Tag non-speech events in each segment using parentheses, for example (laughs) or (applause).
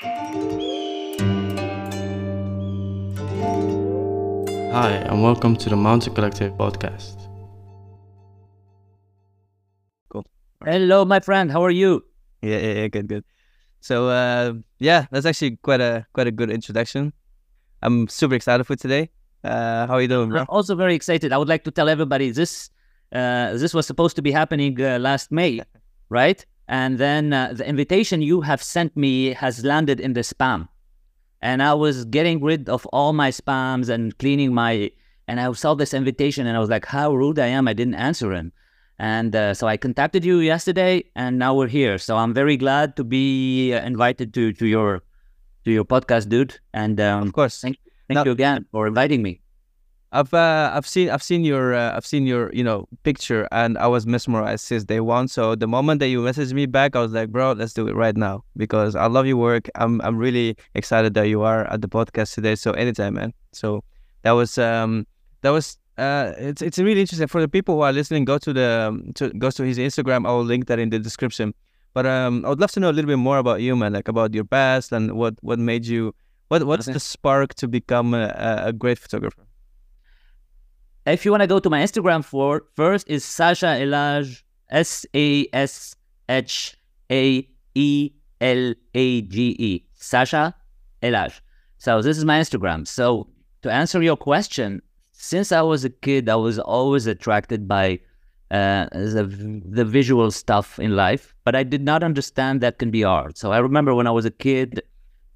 Hi, and welcome to the Mountain Collective podcast. Cool. Hello, my friend. How are you? Yeah, yeah, yeah, good, good. So uh, yeah, that's actually quite a quite a good introduction. I'm super excited for today. Uh, how are you doing, bro? I'm also very excited. I would like to tell everybody this uh, this was supposed to be happening uh, last May, (laughs) right? And then uh, the invitation you have sent me has landed in the spam, and I was getting rid of all my spams and cleaning my. And I saw this invitation, and I was like, "How rude I am! I didn't answer him." And uh, so I contacted you yesterday, and now we're here. So I'm very glad to be uh, invited to to your to your podcast, dude. And um, Of course. thank thank Now- you again for inviting me. I've uh, I've seen I've seen your uh, I've seen your you know picture and I was mesmerized since day one. So the moment that you messaged me back, I was like, bro, let's do it right now because I love your work. I'm I'm really excited that you are at the podcast today. So anytime, man. So that was um that was uh it's it's really interesting for the people who are listening. Go to the um, to go to his Instagram. I will link that in the description. But um I would love to know a little bit more about you, man. Like about your past and what what made you what what's Okay. the spark to become a- a great photographer. If you want to go to my Instagram for first is Sasha Elage, S A S H A E L A G E, Sasha Elage. So this is my Instagram. So to answer your question, since I was a kid, I was always attracted by uh, the the visual stuff in life, but I did not understand that can be art. So I remember when I was a kid,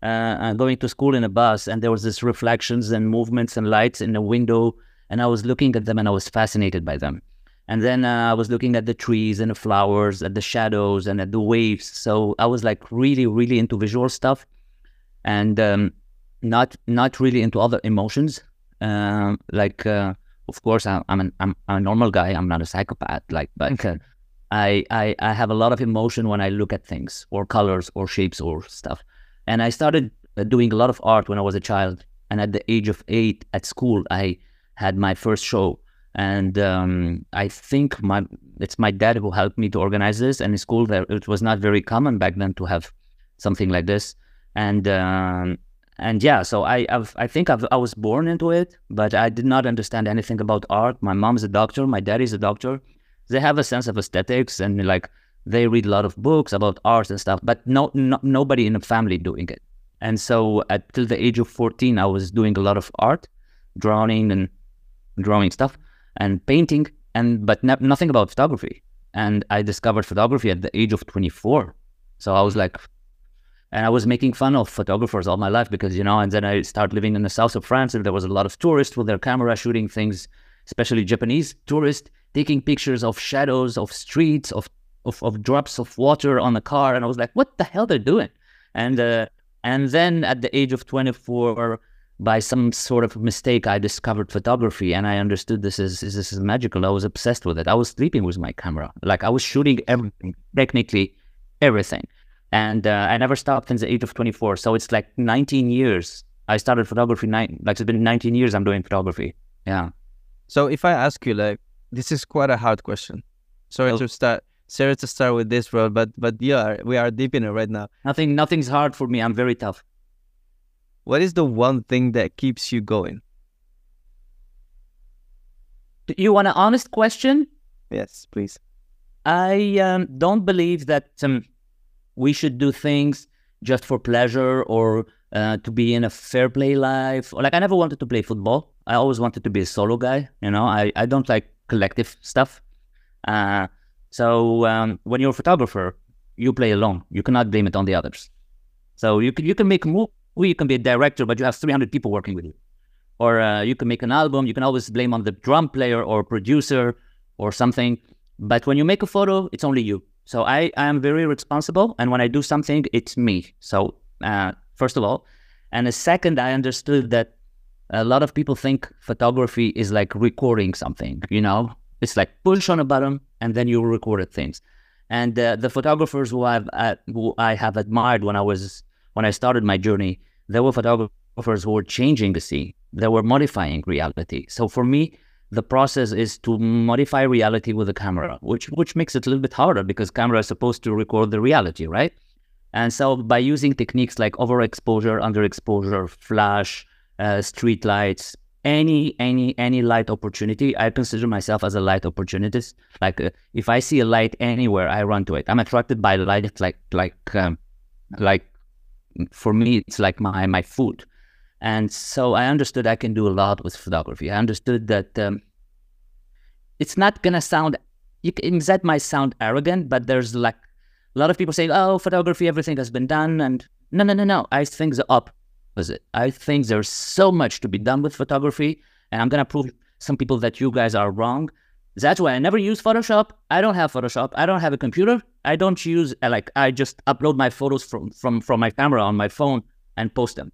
uh, uh, going to school in a bus, and there was this reflections and movements and lights in the window, and I was looking at them, and I was fascinated by them. And then uh, I was looking at the trees and the flowers, at the shadows, and at the waves. So I was like really, really into visual stuff, and um, not not really into other emotions. Um, like, uh, of course, I, I'm, an, I'm a normal guy. I'm not a psychopath. Like, but uh, I, I I have a lot of emotion when I look at things or colors or shapes or stuff. And I started uh, doing a lot of art when I was a child. And at the age of eight at school, I had my first show. And um, I think my it's my dad who helped me to organize this. And in school, there it was not very common back then to have something like this. And um, and yeah, so I I've, I think I've, I was born into it, but I did not understand anything about art. My mom's a doctor, my dad is a doctor. They have a sense of aesthetics and like they read a lot of books about art and stuff, but no, no nobody in the family doing it. And so at till the age of 14, I was doing a lot of art, drawing and drawing stuff and painting, and but nothing about photography. And I discovered photography at the age of 24. So I was like, and I was making fun of photographers all my life because you know. And then I started living in the south of France, and there was a lot of tourists with their camera shooting things, especially Japanese tourists taking pictures of shadows of streets of of, of drops of water on the car, and I was like, what the hell they're doing? And uh, and then at the age of 24, by some sort of mistake, I discovered photography, and I understood this is this is magical. I was obsessed with it. I was sleeping with my camera, like I was shooting everything, technically everything, and uh, I never stopped since the age of 24. So it's like 19 years. I started photography nine, like it's been 19 years. I'm doing photography. Yeah. So if I ask you, like, this is quite a hard question. Sorry Oh. to start. Sorry to start with this, bro. But but yeah, we are deep in it right now. Nothing, nothing's hard for me. I'm very tough. What is the one thing that keeps you going? Do You want an honest question? Yes, please. I um, don't believe that um, we should do things just for pleasure or uh, to be in a fair play life. Like I never wanted to play football. I always wanted to be a solo guy. You know, I, I don't like collective stuff. Uh, so um, when you're a photographer, you play alone. You cannot blame it on the others. So you can you can make a movie, you can be a director, but you have 300 people working with you. Or uh, you can make an album. You can always blame on the drum player or producer or something. But when you make a photo, it's only you. So I, I am very responsible. And when I do something, it's me. So uh, first of all, and a second, I understood that a lot of people think photography is like recording something. You know, it's like push on a button and then you recorded things. And uh, the photographers who I've uh, who I have admired when I was when I started my journey, there were photographers who were changing the scene. They were modifying reality. So for me, the process is to modify reality with a camera, which which makes it a little bit harder because camera is supposed to record the reality, right? And so by using techniques like overexposure, underexposure, flash, uh, street lights, any any any light opportunity, I consider myself as a light opportunist. Like uh, if I see a light anywhere, I run to it. I'm attracted by light. Like like um, like for me, it's like my my food. And so I understood I can do a lot with photography. I understood that um, it's not gonna sound. You can, that might sound arrogant, but there's like a lot of people say, "Oh, photography, everything has been done," and no, no, no, no. I think the opposite. I think there's so much to be done with photography, and I'm gonna prove some people that you guys are wrong. That's why I never use Photoshop. I don't have Photoshop. I don't have a computer. I don't use like I just upload my photos from from from my camera on my phone and post them.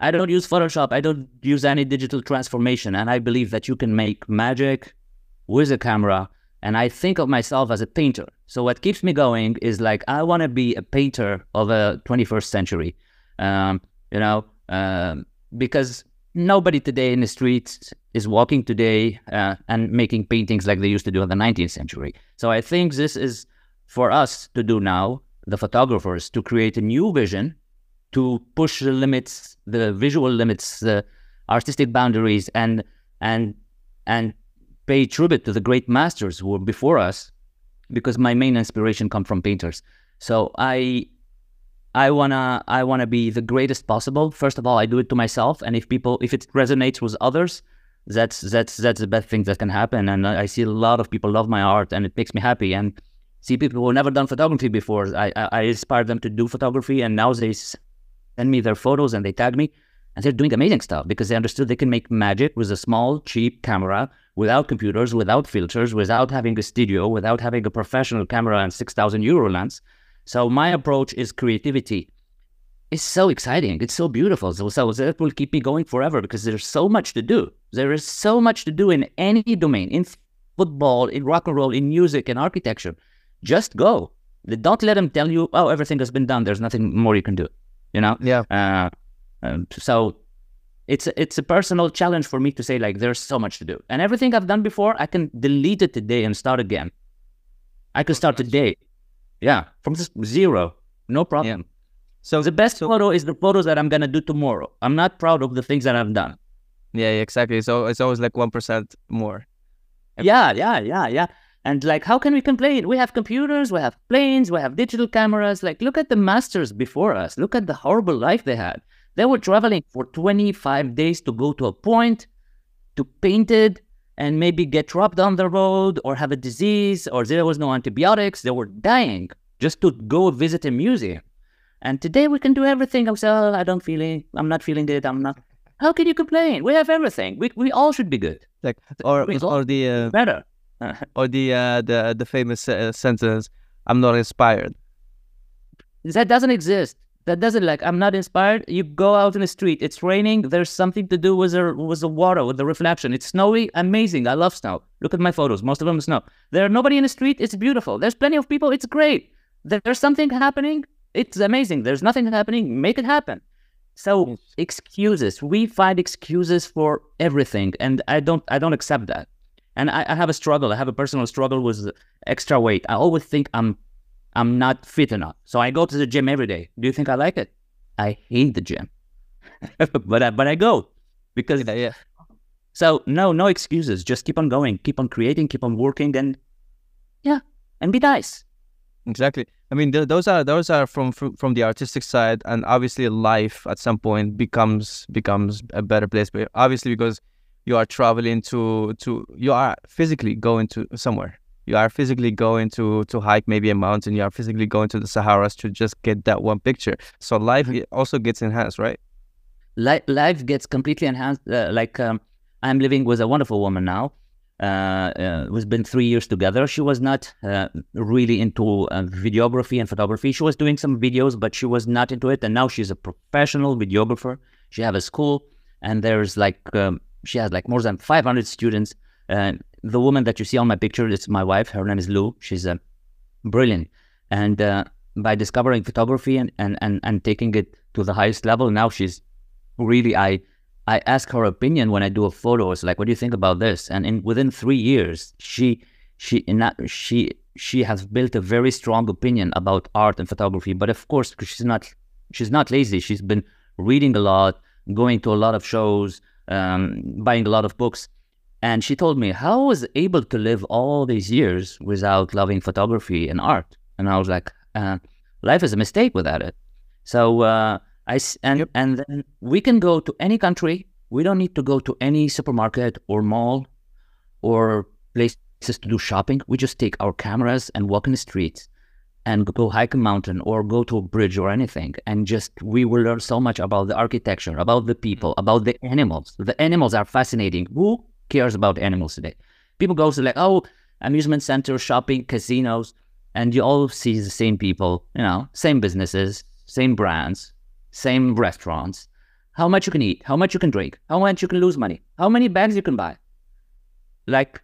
I don't use Photoshop. I don't use any digital transformation, and I believe that you can make magic with a camera. And I think of myself as a painter. So what keeps me going is like I want to be a painter of a 21st century. Um, you know, um, because nobody today in the streets is walking today uh, and making paintings like they used to do in the 19th century. So I think this is for us to do now, the photographers, to create a new vision, to push the limits, the visual limits, the artistic boundaries, and and and pay tribute to the great masters who were before us, because my main inspiration come from painters. So I I wanna I wanna be the greatest possible. First of all, I do it to myself, and if people if it resonates with others, that's that's that's the best thing that can happen. And I see a lot of people love my art, and it makes me happy. And see people who never done photography before, I I, I inspire them to do photography, and now they send me their photos and they tag me, and they're doing amazing stuff because they understood they can make magic with a small cheap camera without computers, without filters, without having a studio, without having a professional camera and six thousand euro lens so my approach is creativity. It's so exciting. It's so beautiful. So, so that will keep me going forever because there's so much to do. There is so much to do in any domain, in football, in rock and roll, in music, in architecture. Just go. Don't let them tell you, oh, everything has been done. There's nothing more you can do. You know? Yeah. Uh, um, so it's a, it's a personal challenge for me to say like there's so much to do and everything i've done before i can delete it today and start again i can start today yeah, from zero, no problem. Yeah. So the best so, photo is the photos that I'm gonna do tomorrow. I'm not proud of the things that I've done. Yeah, exactly. So it's always like one percent more. Yeah, yeah, yeah, yeah. And like, how can we complain? We have computers, we have planes, we have digital cameras. Like, look at the masters before us. Look at the horrible life they had. They were traveling for 25 days to go to a point, to paint it, and maybe get dropped on the road or have a disease or there was no antibiotics. They were dying just to go visit a museum. And today we can do everything. I say, oh, I don't feel it. I'm not feeling it. I'm not. How can you complain? We have everything. We, we all should be good. Like or or the uh, better (laughs) or the uh, the the famous uh, sentence, "I'm not inspired." That doesn't exist that doesn't like I'm not inspired. You go out in the street, it's raining. There's something to do with the with the water, with the reflection. It's snowy, amazing. I love snow. Look at my photos. Most of them are snow. There's nobody in the street. It's beautiful. There's plenty of people. It's great. There's something happening. It's amazing. There's nothing happening. Make it happen. So excuses. We find excuses for everything, and I don't. I don't accept that. And I, I have a struggle. I have a personal struggle with extra weight. I always think I'm I'm not fit enough. So I go to the gym every day. Do you think I like it? I hate the gym. (laughs) but I, but I go because yeah, yeah. So no no excuses. Just keep on going, keep on creating, keep on working, and yeah, and be nice. Exactly. I mean, th- those are those are from, from from the artistic side, and obviously, life at some point becomes becomes a better place. But obviously, because you are traveling to to you are physically going to somewhere you are physically going to to hike maybe a mountain you are physically going to the saharas to just get that one picture so life mm-hmm. also gets enhanced right life, life gets completely enhanced uh, like um, i'm living with a wonderful woman now uh, uh, we've been three years together. She was not uh, really into uh, videography and photography. She was doing some videos, but she was not into it. And now she's a professional videographer. She have a school, and there's like um, she has like more than 500 students. And the woman that you see on my picture is my wife. Her name is Lou. She's uh, brilliant. And uh, by discovering photography and, and, and, and taking it to the highest level, now she's really, I, I ask her opinion when I do a photo. It's like, what do you think about this? And in within three years, she, she, she she has built a very strong opinion about art and photography. But of course, she's not she's not lazy. She's been reading a lot, going to a lot of shows, um, buying a lot of books. And she told me how I was able to live all these years without loving photography and art. And I was like, uh, life is a mistake without it. So uh, I and Yep. and then we can go to any country. We don't need to go to any supermarket or mall or places to do shopping. We just take our cameras and walk in the streets and go hike a mountain or go to a bridge or anything. And just we will learn so much about the architecture about the people about the animals. The animals are fascinating. Who cares about animals today? People go to like oh amusement center shopping casinos and you all see the same people you know same businesses same brands same restaurants. How much you can eat how much you can drink how much you can lose money how many bags you can buy. Like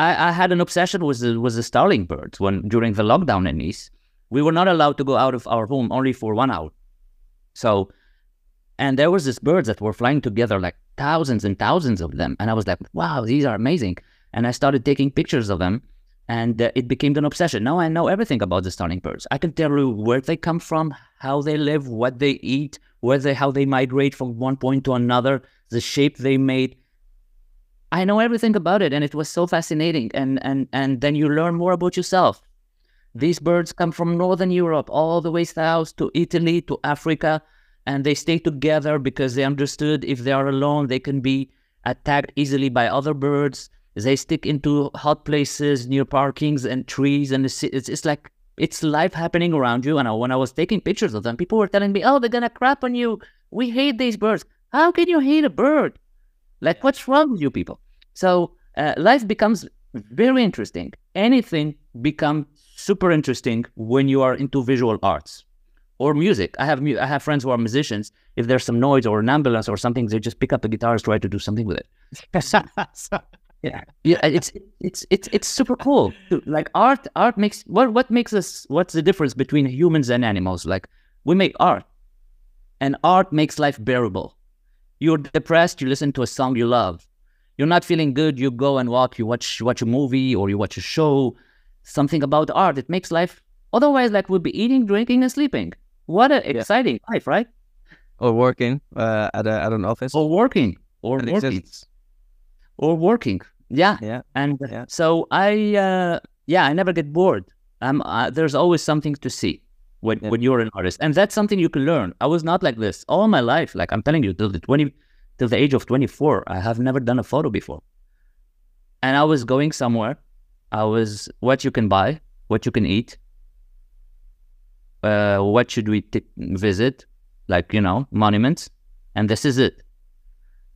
I, I had an obsession with the, with the starling birds when during the lockdown in Nice. We were not allowed to go out of our home only for one hour. So, and there was these birds that were flying together, like thousands and thousands of them. And I was like, wow, these are amazing. And I started taking pictures of them and uh, it became an obsession. Now I know everything about the starling birds. I can tell you where they come from, how they live, what they eat, where they, how they migrate from one point to another, the shape they made. I know everything about it, and it was so fascinating. And and and then you learn more about yourself. These birds come from northern Europe all the way south to Italy to Africa, and they stay together because they understood if they are alone, they can be attacked easily by other birds. They stick into hot places near parkings and trees, and it's it's, it's like it's life happening around you. And I, when I was taking pictures of them, people were telling me, "Oh, they're gonna crap on you. We hate these birds. How can you hate a bird? Like, what's wrong with you people?" So uh, life becomes very interesting. Anything becomes super interesting when you are into visual arts or music. I have mu- I have friends who are musicians. If there's some noise or an ambulance or something, they just pick up the guitars, try to do something with it. (laughs) Yeah, yeah, it's it's it's it's super cool. Like art, art makes what what makes us what's the difference between humans and animals? Like we make art, and art makes life bearable. You're depressed, you listen to a song you love. You're not feeling good, you go and walk, you watch watch a movie or you watch a show. Something about art, it makes life. Otherwise, like we'll be eating, drinking, and sleeping. What an exciting life, right? or working uh, at a, at an office. Or working, or that working, exists. or working. Yeah, Yeah. and Yeah. so I, uh, yeah, I never get bored. Um, uh, there's always something to see when, Yeah. when you're an artist, and that's something you can learn. I was not like this all my life. Like I'm telling you, till the twenty, till the age of 24, I have never done a photo before. And I was going somewhere. I was what you can buy, what you can eat, uh, what should we t- visit, like you know monuments, and this is it.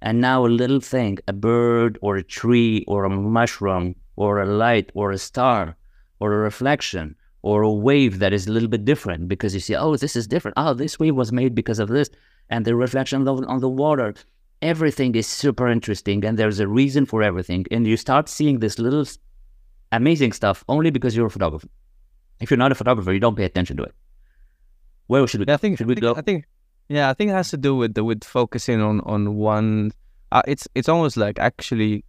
And now a little thing, a bird or a tree or a mushroom or a light or a star or a reflection or a wave that is a little bit different because you see, oh, this is different. Oh, this wave was made because of this. And the reflection on the, on the water. Everything is super interesting and there's a reason for everything. And you start seeing this little amazing stuff only because you're a photographer. If you're not a photographer, you don't pay attention to it. Where should we I think Should I we think, go? I think yeah, I think it has to do with the with focusing on on one. Uh, it's it's almost like actually,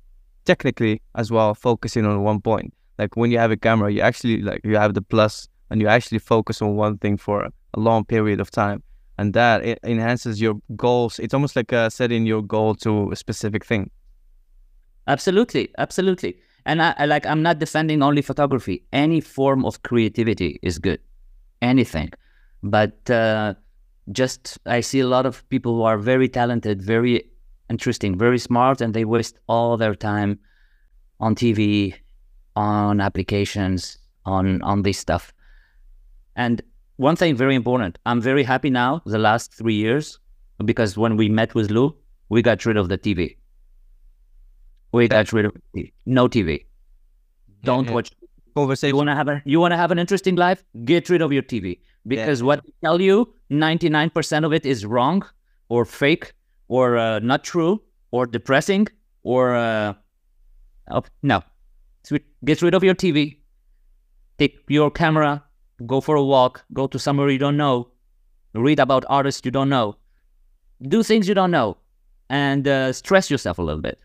technically as well, focusing on one point. Like when you have a camera, you actually like you have the plus, and you actually focus on one thing for a long period of time, and that it enhances your goals. It's almost like uh, setting your goal to a specific thing. Absolutely, absolutely. And I, I like I'm not defending only photography. Any form of creativity is good. Anything. But uh, just I see a lot of people who are very talented, very interesting, very smart, and they waste all their time on TV, on applications, on on this stuff. And one thing very important, I'm very happy now, the last three years, because when we met with Lou, we got rid of the TV. We got rid of no TV. Don't yeah. watch. You wanna have a you wanna have an interesting life? Get rid of your TV because what they tell you, ninety nine percent of it is wrong, or fake, or uh, not true, or depressing, or uh, oh, no. So Get rid of your TV. Take your camera. Go for a walk. Go to somewhere you don't know. Read about artists you don't know. Do things you don't know, and uh, stress yourself a little bit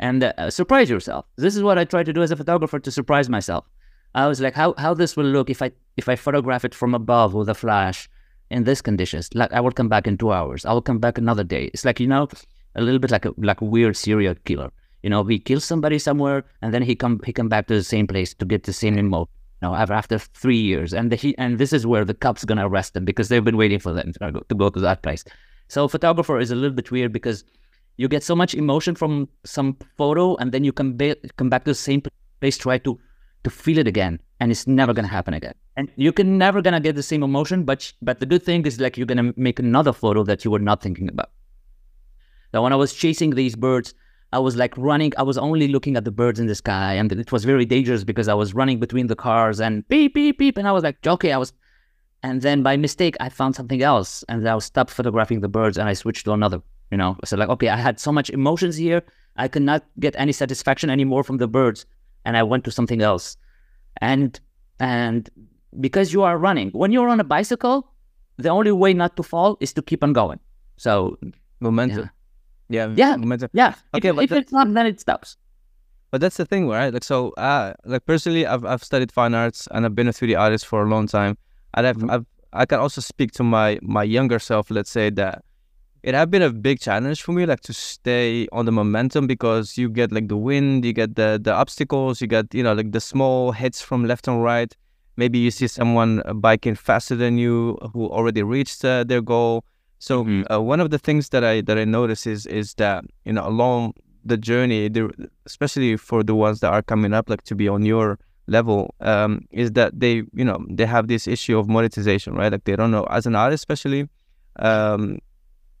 and uh, surprise yourself. This is what I try to do as a photographer to surprise myself. I was like, how how this will look if I if I photograph it from above with a flash in this conditions. Like I will come back in two hours. I will come back another day. It's like you know, a little bit like a like a weird serial killer. You know, he kills somebody somewhere and then he come he come back to the same place to get the same emote. Know, after three years, and the, he and this is where the cops gonna arrest them because they've been waiting for them to go, to that place. So photographer is a little bit weird because you get so much emotion from some photo and then you come, ba- come back to the same place try to to feel it again and it's never to happen again. And you can never to get the same emotion but but the good thing is like you're to make another photo that you were not thinking about. Now when i was chasing these birds i was like running i was only looking at the birds in the sky and it was very dangerous because i was running between the cars and beep beep beep and i was like okay i was and then by mistake i found something else and i stopped photographing the birds and i switched to another you know? I so like okay i had so much emotions here i could not get any satisfaction anymore from the birds and i went to something else. And and because you are running when you're on a bicycle the only way not to fall is to keep on going. So momentum. Yeah, Yeah. momentum. yeah Okay, if, but if that- it's not then it stops But that's the thing, right? Like, so, uh, like personally, I've I've studied fine arts and I've been a 3D artist for a long time, and I've, Mhm. I've I can also speak to my my younger self. Let's say that it had been a big challenge for me, like to stay on the momentum because you get like the wind, you get the the obstacles, you get you know like the small hits from left and right. Maybe you see someone uh, biking faster than you who already reached uh, their goal. So Mhm. uh, one of the things that I that I notice is is that you know along the journey, the, especially for the ones that are coming up, like to be on your level, um, is that they, you know, they have this issue of monetization, right? Like they don't know, as an artist, especially, um,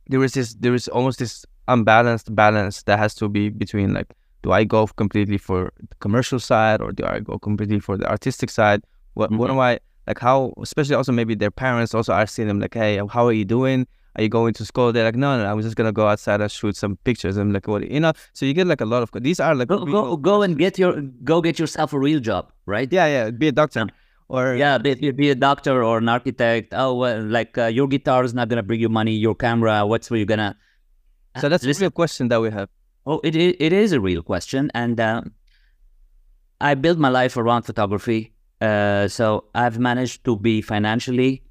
there is this, there is almost this unbalanced balance that has to be between like, do I go completely for the commercial side or do I go completely for the artistic side? What, what Mhm. am I like? How, especially also maybe their parents also asking them like, hey, how are you doing? Are you going to school? They're like, no, no, I was just gonna go outside and shoot some pictures. I'm like, what, you know? So you get like a lot of these are like go, go go and get your go get yourself a real job right yeah, yeah, be a doctor or yeah be, be- a doctor or an architect oh well, like uh, your guitar is not gonna bring you money your camera what's where you're gonna So that's a Listen- real question that we have. Oh, it is, it is a real question. And um I built my life around photography. Uh, so I've managed to be financially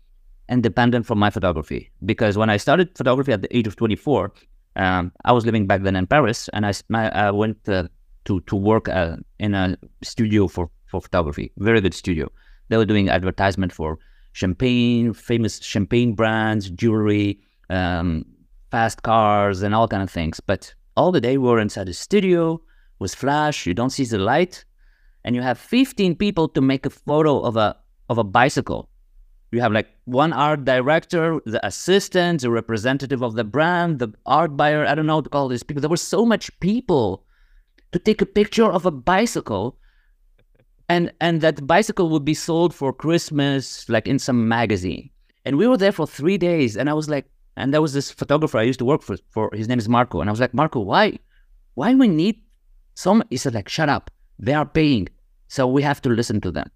independent from my photography because when I started photography at the age of 24, um, I was living back then in Paris and I, my- I went uh, to, to work uh, in a studio for, for photography, very good studio. They were doing advertisement for champagne, famous champagne brands, jewelry, um, fast cars, and all kind of things. But all the day we were inside the studio with flash. You don't see the light, and you have 15 people to make a photo of a of a bicycle. You have like one art director, the assistant, the representative of the brand, the art buyer. I don't know call these people. There were so much people to take a picture of a bicycle and and that bicycle would be sold for Christmas, like in some magazine. And we were there for three days, and I was like, and there was this photographer I used to work for. For his name is Marco, and I was like, Marco, why, why we need some? He said, like, shut up, they are paying, so we have to listen to them.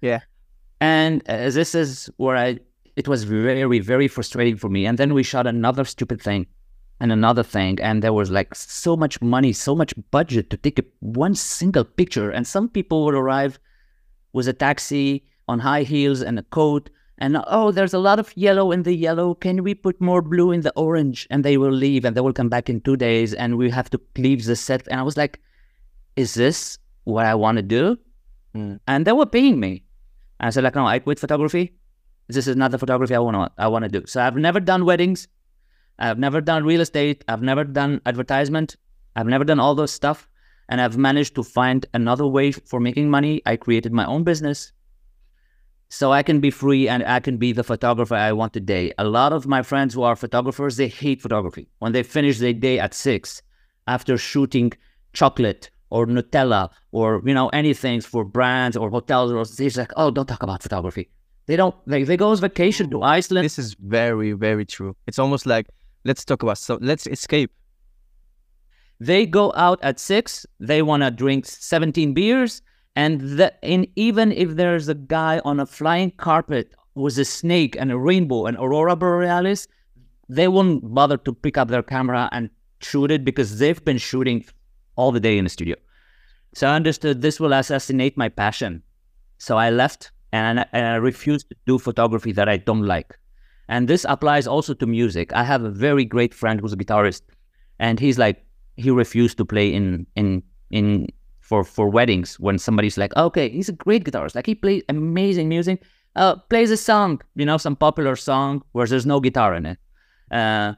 Yeah. And uh, this is where I, it was very, very frustrating for me. And then we shot another stupid thing and another thing. And there was like so much money, so much budget to take a, one single picture. And some people would arrive with a taxi on high heels and a coat. And oh, there's a lot of yellow in the yellow. Can we put more blue in the orange? And they will leave and they will come back in two days and we have to leave the set. And I was like, is this what I want to do? Mm. And they were paying me. I said, like, no, I quit photography. This is not the photography I want I want to do. So I've never done weddings. I've never done real estate. I've never done advertisement. I've never done all those stuff. And I've managed to find another way for making money. I created my own business. So I can be free and I can be the photographer I want today. A lot of my friends who are photographers, they hate photography. When they finish their day at six after shooting chocolate or Nutella or you know anything for brands or hotels or they're like, oh, don't talk about photography. They don't. They, they go on vacation to Iceland. This is very, very true. It's almost like let's talk about so let's escape. They go out at six. They want to drink seventeen beers, and the, and even if there's a guy on a flying carpet with a snake and a rainbow and aurora borealis, they won't bother to pick up their camera and shoot it because they've been shooting all the day in the studio. So I understood this will assassinate my passion. So I left and, I- and I refused to do photography that I don't like. And this applies also to music. I have a very great friend who's a guitarist, and he's like, he refused to play in in in for for weddings when somebody's like, okay, he's a great guitarist, like he plays amazing music. Uh, plays a song, you know, some popular song where there's no guitar in it, uh,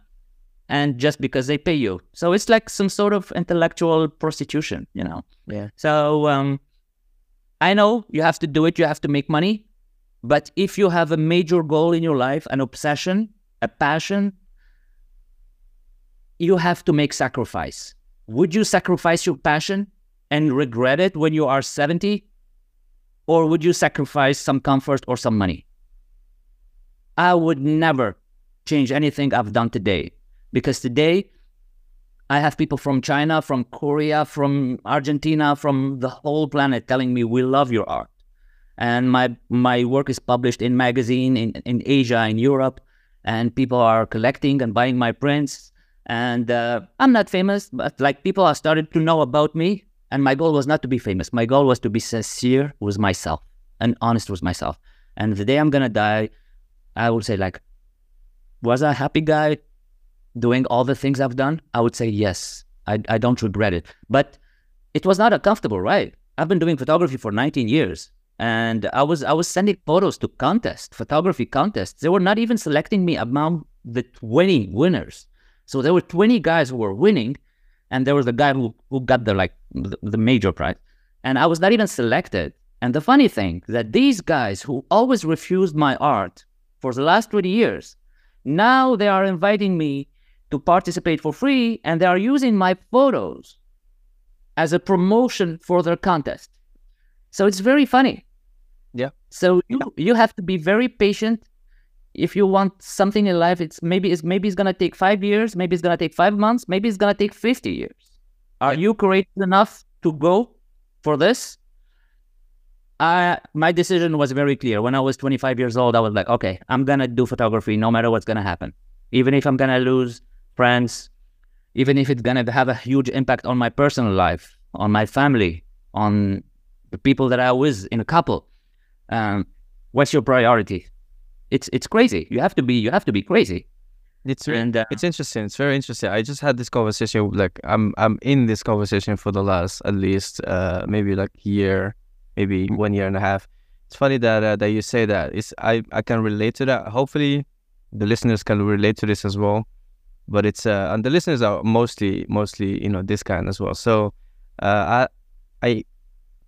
and just because they pay you, so it's like some sort of intellectual prostitution, you know. Yeah. So um, I know you have to do it, you have to make money. But if you have a major goal in your life, an obsession, a passion, you have to make sacrifice. Would you sacrifice your passion and regret it when you are 70? Or would you sacrifice some comfort or some money? I would never change anything I've done today because today I have people from China, from Korea, from Argentina, from the whole planet telling me we love your art. And my my work is published in magazine in, in Asia, in Europe, and people are collecting and buying my prints. And uh, I'm not famous, but like people are started to know about me. And my goal was not to be famous. My goal was to be sincere with myself and honest with myself. And the day I'm gonna die, I will say like, was I a happy guy doing all the things I've done? I would say yes. I, I don't regret it. But it was not a comfortable ride. I've been doing photography for 19 years. And I was I was sending photos to contests, photography contests. They were not even selecting me among the 20 winners. So there were 20 guys who were winning, and there was the guy who, who got the like the, the major prize. And I was not even selected. And the funny thing that these guys who always refused my art for the last 20 years, now they are inviting me to participate for free and they are using my photos as a promotion for their contest. So it's very funny. Yeah. So you you have to be very patient. If you want something in life, it's maybe it's maybe it's gonna take five years, maybe it's gonna take five months, maybe it's gonna take fifty years. Are you courageous enough to go for this? I my decision was very clear. When I was 25 years old, I was like, okay, I'm gonna do photography no matter what's gonna happen. Even if I'm gonna lose friends, even if it's gonna have a huge impact on my personal life, on my family, on the people that I was in a couple. Um, what's your priority? It's it's crazy. You have to be you have to be crazy. It's re- And uh, it's interesting. It's very interesting. I just had this conversation. Like I'm I'm in this conversation for the last at least uh maybe like year, maybe one year and a half. It's funny that uh, that you say that. It's I I can relate to that. Hopefully, the listeners can relate to this as well. But it's uh and the listeners are mostly mostly you know this kind as well. So uh I I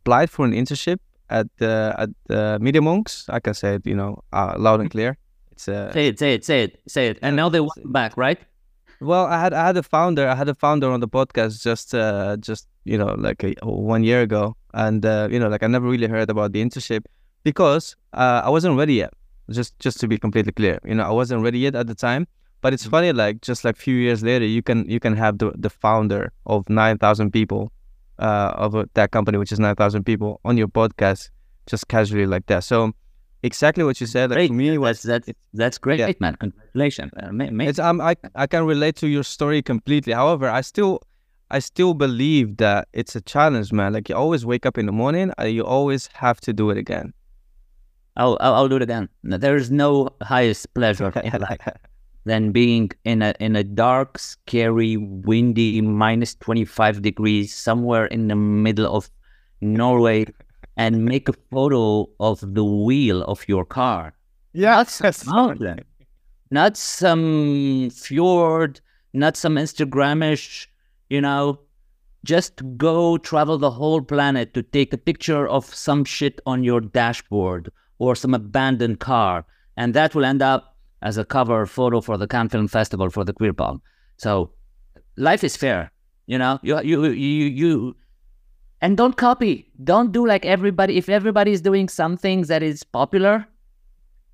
applied for an internship at the at the Media Monks. I can say it you know uh, loud and clear. It's uh say it, say it, say it, say it. And now they want back, right? Well, I had I had a founder. I had a founder on the podcast just uh just you know like a, one year ago, and uh, you know like I never really heard about the internship because uh, I wasn't ready yet. Just just to be completely clear, you know, I wasn't ready yet at the time. But it's funny, like just like few years later, you can you can have the the founder of nine thousand people, uh, of a, that company, which is nine thousand people, on your podcast, just casually like that. So exactly what you said. Like Great. for me, that's was that's that's great, Yeah. man. Congratulations. Uh, it's um, I I can relate to your story completely. However, I still I still believe that it's a challenge, man. Like you always wake up in the morning, and you always have to do it again. I'll, I'll I'll do it again. No, There is no highest pleasure in life (laughs) than being in a in a dark, scary, windy, minus twenty five degrees somewhere in the middle of Norway, and make a photo of the wheel of your car. Not some mountain, not some fjord, not some Instagramish, you know. Just go travel the whole planet to take a picture of some shit on your dashboard or some abandoned car, and that will end up as a cover photo for the Cannes Film Festival for the Queer Palm. So, life is fair, you know. You you you you, and don't copy. Don't do like everybody. If everybody is doing something that is popular,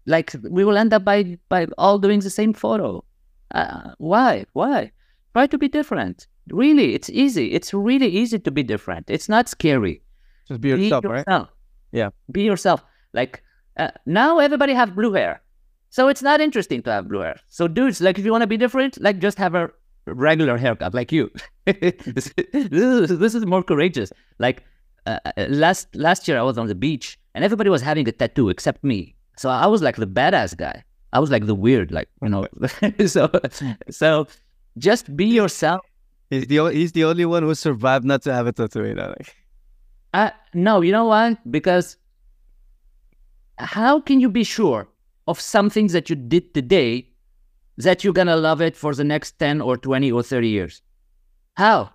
like we will end up by by all doing the same photo. Uh, why? Why? Try to be different. Really, it's easy. It's really easy to be different. It's not scary. Just be yourself, right? yourself. Yeah. Be yourself. Like uh, now, everybody have blue hair, so it's not interesting to have blue hair. So dudes, like if you want to be different, like just have a regular haircut, like you. (laughs) this, is, this is more courageous. Like uh, uh, last last year I was on the beach and everybody was having a tattoo except me. So I was like the badass guy. I was like the weird, like you know. (laughs) so so just be yourself. He's the he's the only one who survived not to have a tattoo. You know, like Uh, no, you know why? Because how can you be sure of some things that you did today that you're gonna love it for the next 10 or 20 or 30 years? How?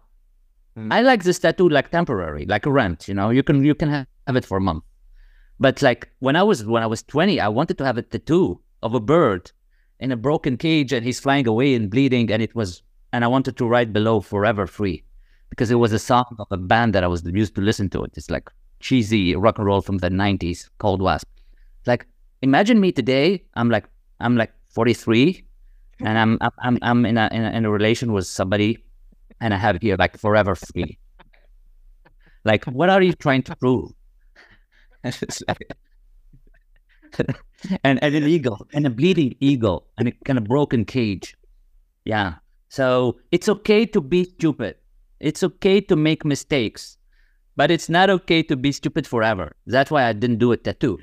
Mm. I like this tattoo like temporary, like a rent, you know, you can you can have, have it for a month. But like when I was when I was 20, I wanted to have a tattoo of a bird in a broken cage and he's flying away and bleeding and it was and I wanted to write below forever free because it was a song of a band that I was used to listen to it. It's like cheesy rock and roll from the 90s, Cold Wasp. Like imagine me today, I'm like I'm like 43 and I'm I'm I'm, in a, in a in a relation with somebody and I have here like forever free. Like what are you trying to prove? (laughs) And, and an eagle and a bleeding eagle and a kind of broken cage. Yeah. So it's okay to be stupid. It's okay to make mistakes, but it's not okay to be stupid forever. That's why I didn't do a tattoo.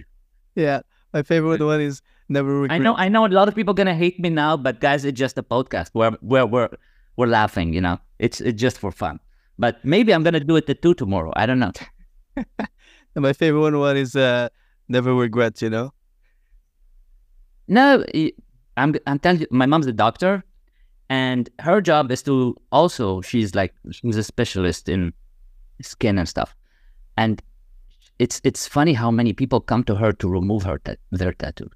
yeah. My favorite one is never regret. I know, I know, a lot of people gonna hate me now, but guys, it's just a podcast. We're we're we're we're laughing. You know, it's it's just for fun. But maybe I'm gonna do a two tomorrow. I don't know. (laughs) My favorite one, one is uh, never regret. You know. No, I'm I'm telling you, my mom's a doctor, and her job is to also she's like she's a specialist in skin and stuff, and it's it's funny how many people come to her to remove her ta- their tattoo.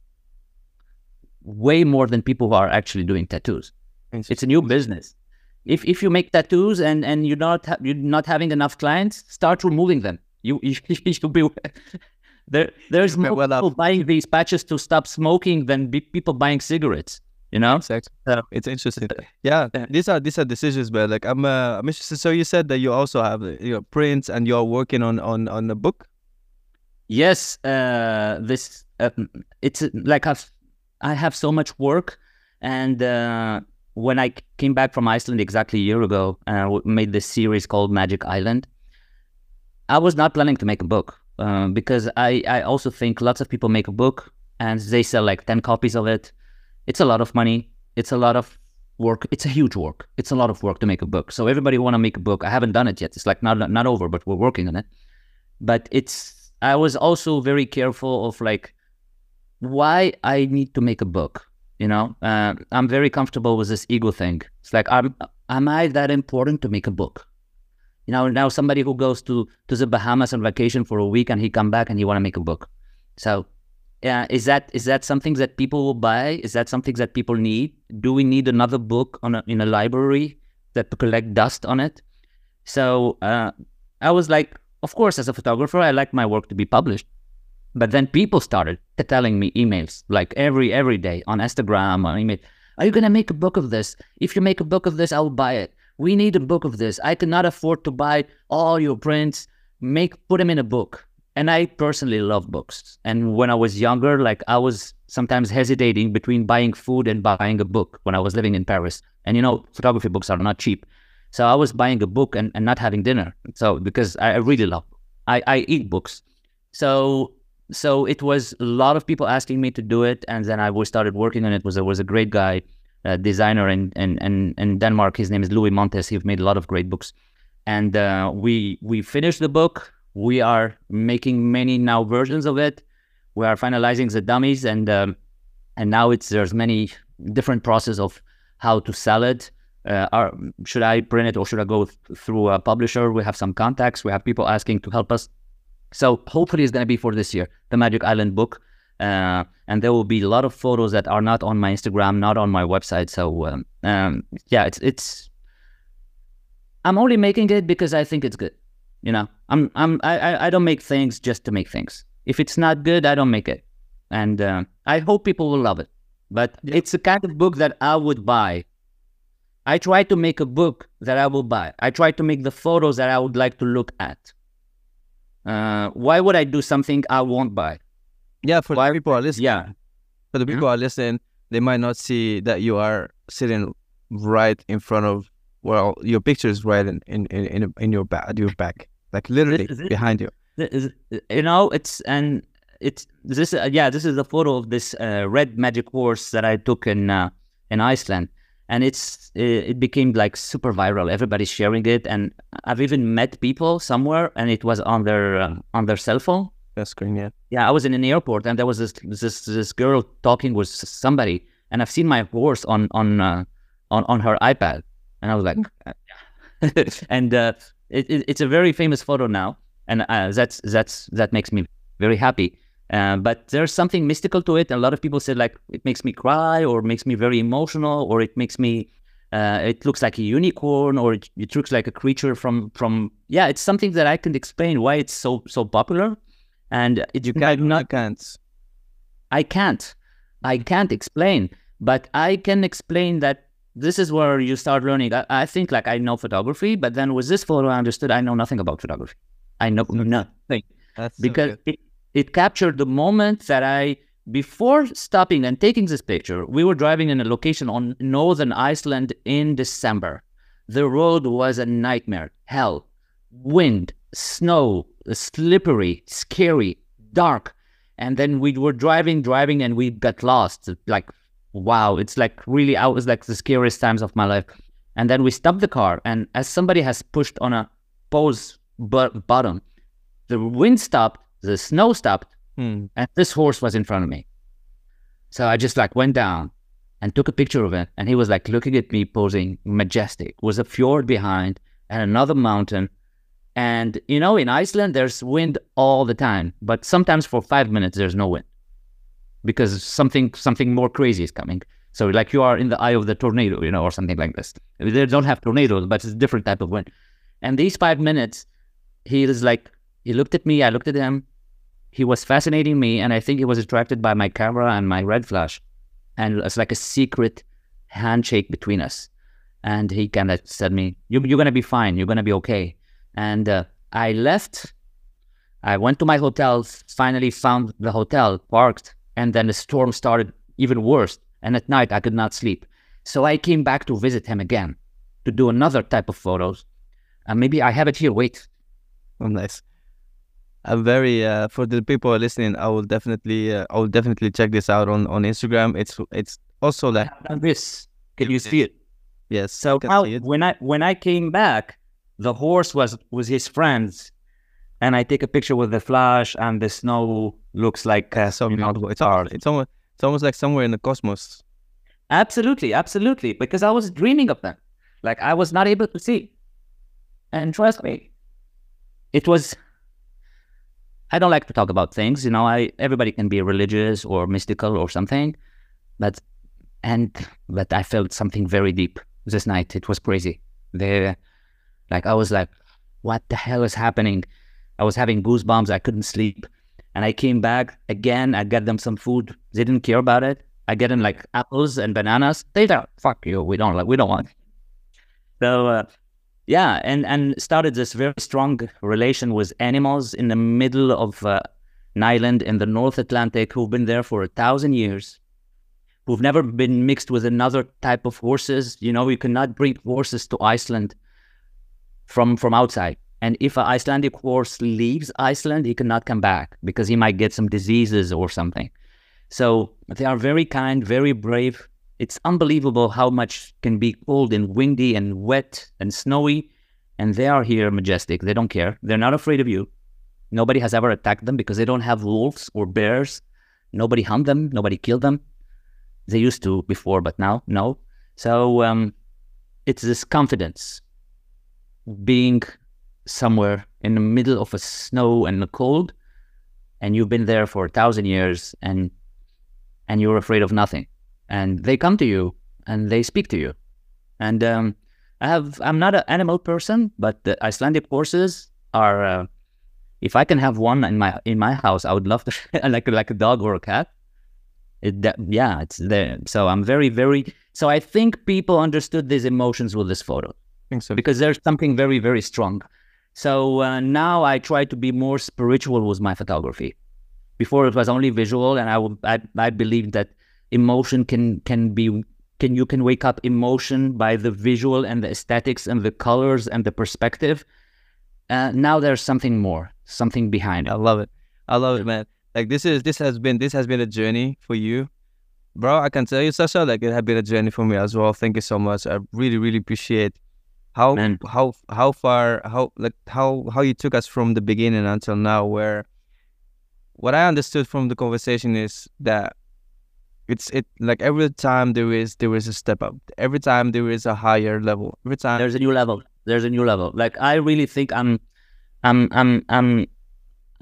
Way more than people who are actually doing tattoos. It's a new business. If if you make tattoos and and you're not ha- you're not having enough clients, start removing them. You you (laughs) you'll be (laughs) there. There's more well, uh, people buying these patches to stop smoking than be people buying cigarettes. You know. Exactly. So- it's interesting. Yeah, Yeah. these are these are decisions, but like I'm uh, I'm interested. So you said that you also have uh, you know prints and you're working on on on a book. Yes, uh, this uh, it's uh, like I've I have so much work, and uh, when I came back from Iceland exactly a year ago, and w- made this series called Magic Island. I was not planning to make a book uh, because I I also think lots of people make a book and they sell like ten copies of it. It's a lot of money. It's a lot of work. It's a huge work. It's a lot of work to make a book. So everybody want to make a book. I haven't done it yet. It's like not not over, but we're working on it but it's i was also very careful of like why i need to make a book you know? Uh, i'm very comfortable with this ego thing. It's like am am i that important to make a book? You know now somebody who goes to to the bahamas on vacation for a week and he come back and he want to make a book. So yeah is that is that something that people will buy? Is that something that people need? Do we need another book on a, in a library that collect dust on it? So uh, i was like of course, as a photographer, I like my work to be published. But then people started telling me emails like every every day on Instagram on email. Are you gonna make a book of this? If you make a book of this, I will buy it. We need a book of this. I cannot afford to buy all your prints. Make put them in a book. And I personally love books. And when I was younger, like I was sometimes hesitating between buying food and buying a book when I was living in Paris. And you know, photography books are not cheap. So I was buying a book and, and not having dinner. So because I, really love, I, I eat books. So so it was a lot of people asking me to do it, and then I was started working on it. Was there was a great guy, uh, designer in, in in in Denmark. His name is Louis Montes. He's made a lot of great books, and uh, we we finished the book. We are making many now versions of it. We are finalizing the dummies, and um, and now it's there's many different process of how to sell it uh, are, should I print it or should I go th- through a publisher? We have some contacts. We have people asking to help us. So hopefully it's going to be for this year, the Magic Island book. Uh, and there will be a lot of photos that are not on my Instagram, not on my website. So um, um, yeah, it's it's. I'm only making it because I think it's good. You know, I'm I'm I I- I don't make things just to make things. If it's not good, I don't make it. And uh, I hope people will love it. But it's the kind of book that I would buy I try to make a book that I will buy. I try to make the photos that I would like to look at. Uh, why would I do something I won't buy? Yeah, for Why- the people are listening. Yeah, For the people who are listening, they might not see that you are sitting right in front of well, your picture is right in in in, in, your back, your back. like literally This is it. behind you. Th- is- you know it's and it's this uh, yeah this is a photo of this uh, red magic horse that i took in uh, in iceland and it's it, it became like super viral. Everybody's sharing it. And i've even met people somewhere and it was on their uh, on their cell phone. That's screen, yeah. yeah i was in an airport and there was this this this girl talking with somebody. And i've seen my horse on on uh, on on her ipad. And i was like (laughs) (laughs) and uh, it, it, it's a very famous photo now. And uh, that's that's that makes me very happy uh, but there's something mystical to it and a lot of people said like it makes me cry or makes me very emotional or it makes me uh, it looks like a unicorn or it, it looks like a creature from from yeah it's something that i can explain why it's so so popular and it, You can't. not can't. I can't. I can't explain, but I can explain that this is where you start learning. I, I think like I know photography, but then with this photo, I understood I know nothing about photography. I know nothing That's so because good. it, it captured the moment that I, before stopping and taking this picture, we were driving in a location on northern Iceland in December. The road was a nightmare, hell, wind, snow, slippery, scary, dark. And then we were driving, driving, and we got lost. Like, wow, it's like really, I was like the scariest times of my life. And then we stopped the car, and as somebody has pushed on a pause bu- button, the wind stopped, the snow stopped, Hmm. and this horse was in front of me. So I just like went down and took a picture of it, and he was like looking at me, posing majestic. Was a fjord behind and another mountain, and you know, in Iceland there's wind all the time, but sometimes for five minutes there's no wind because something something more crazy is coming. So like you are in the eye of the tornado, you know, or something like this. They don't have tornadoes, but it's a different type of wind. And these five minutes, he is like, he looked at me, I looked at him. He was fascinating me, and I think he was attracted by my camera and my red flash. And it's like a secret handshake between us. And he kind of said to me, you, "You're gonna be fine. You're gonna be okay." And uh, I left. I went to my hotel. Finally, found the hotel, parked, and then the storm started even worse. And at night, I could not sleep. So I came back to visit him again to do another type of photos. And maybe I have it here. Wait, Oh, nice. I'm very uh, for the people listening. I will definitely, uh, I will definitely check this out on on Instagram. It's it's also like this. Can you see it? yes. So how, when I when I came back, the horse was was his friends, and I take a picture with the flash, and the snow looks like uh, so you know. It's almost, it's almost it's almost like somewhere in the cosmos. Absolutely, absolutely. Because I was dreaming of them. Like I was not able to see. And trust me, it was I don't like to talk about things, you know, I everybody can be religious or mystical or something. But and but I felt something very deep this night. It was crazy. The like I was like, what the hell is happening? I was having goosebumps, I couldn't sleep. And I came back again, I got them some food. They didn't care about it. I get them like apples and bananas. They don't fuck you. We don't like we don't want. So uh, yeah, and and started this very strong relation with animals in the middle of uh, an island in the North Atlantic who've been there for a thousand years, who've never been mixed with another type of horses. You know, you cannot bring horses to Iceland from from outside. And if an Icelandic horse leaves Iceland, he cannot come back because he might get some diseases or something. So they are very kind, very brave. It's unbelievable how much can be cold and windy and wet and snowy. And they are here majestic. They don't care. They're not afraid of you. Nobody has ever attacked them because they don't have wolves or bears. Nobody hunt them. Nobody killed them. They used to before, but now, no. So um, it's this confidence being somewhere in the middle of a snow and the cold, and you've been there for a thousand years, and and you're afraid of nothing, and they come to you and they speak to you, and um, I have I'm not an animal person, but the Icelandic horses are. Uh, if I can have one in my in my house, I would love to (laughs) like like a dog or a cat. It, that, yeah, it's there. So I'm very very. So I think people understood these emotions with this photo I think so. because there's something very very strong so uh, now i try to be more spiritual with my photography before it was only visual and i I, I believe that emotion can can be can you can wake up emotion by the visual and the aesthetics and the colors and the perspective uh, now there's something more, something behind I love it. I love it, man. Like this is this has been this has been a journey for you, bro. I can tell you, Sasha, like it had been a journey for me as well. Thank you so much. I really, really appreciate how Man. how how far how like how how you took us from the beginning until now. Where what I understood from the conversation is that it's it like every time there is there is a step up. Every time there is a higher level. Every time There's a new level. There's a new level. Like I really think I'm, I'm, I'm, I'm,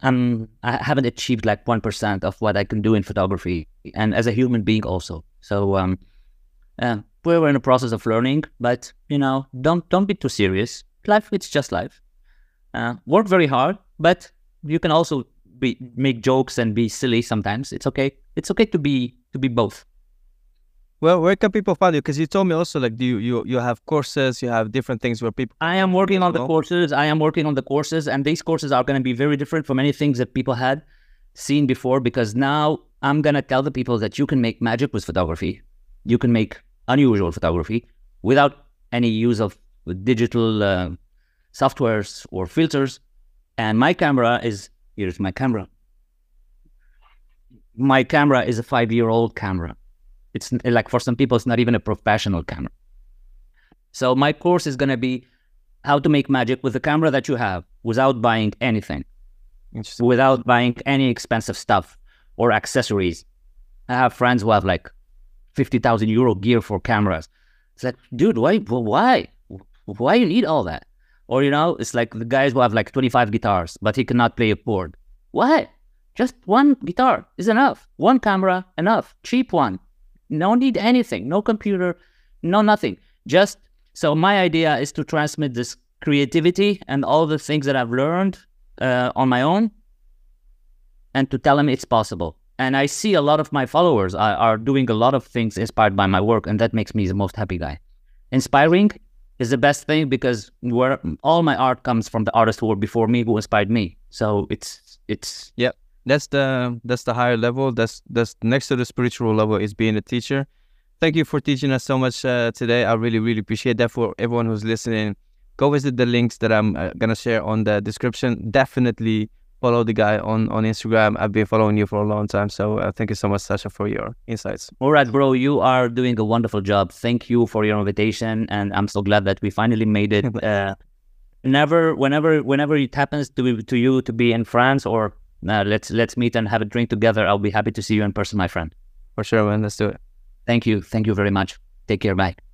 I'm. I haven't achieved like one percent of what I can do in photography, and as a human being also. So, um, uh, we're in the process of learning, but you know, don't don't be too serious. Life, it's just life. Uh, work very hard, but you can also be make jokes and be silly sometimes. It's okay. It's okay to be to be both. Well, where can people find you? Because you told me also like do you you you have courses, you have different things where people. I am working on the courses. I am working on the courses, and these courses are going to be very different from any things that people had seen before. Because now I'm going to tell the people that you can make magic with photography. You can make unusual photography without any use of digital uh, softwares or filters. And my camera is here's my camera. My camera is a five-year-old camera. It's like for some people, it's not even a professional camera. So my course is going to be how to make magic with the camera that you have without buying anything, without buying any expensive stuff or accessories. I have friends who have like 50,000 euro gear for cameras. It's like, dude, why, why, why you need all that? Or, you know, it's like the guys who have like 25 guitars, but he cannot play a chord. Why? Just one guitar is enough. One camera, enough. Cheap one. No need anything. No computer, no nothing. Just so my idea is to transmit this creativity and all the things that I've learned uh, on my own and to tell them it's possible. And I see a lot of my followers are, are doing a lot of things inspired by my work, and that makes me the most happy guy. Inspiring is the best thing because where all my art comes from the artists who were before me who inspired me. So it's it's That's the that's the higher level. That's that's next to the spiritual level is being a teacher. Thank you for teaching us so much uh, today. I really really appreciate that. For everyone who's listening, go visit the links that I'm uh, gonna share on the description. Definitely follow the guy on on Instagram. I've been following you for a long time. So uh, thank you so much, Sasha, for your insights. All right, bro, you are doing a wonderful job. Thank you for your invitation, and I'm so glad that we finally made it. (laughs) Uh, never, whenever, whenever it happens to be, to you to be in France, or uh, let's let's meet and have a drink together. I'll be happy to see you in person, my friend. For sure, man. Let's do it. Thank you, thank you very much. Take care, bye.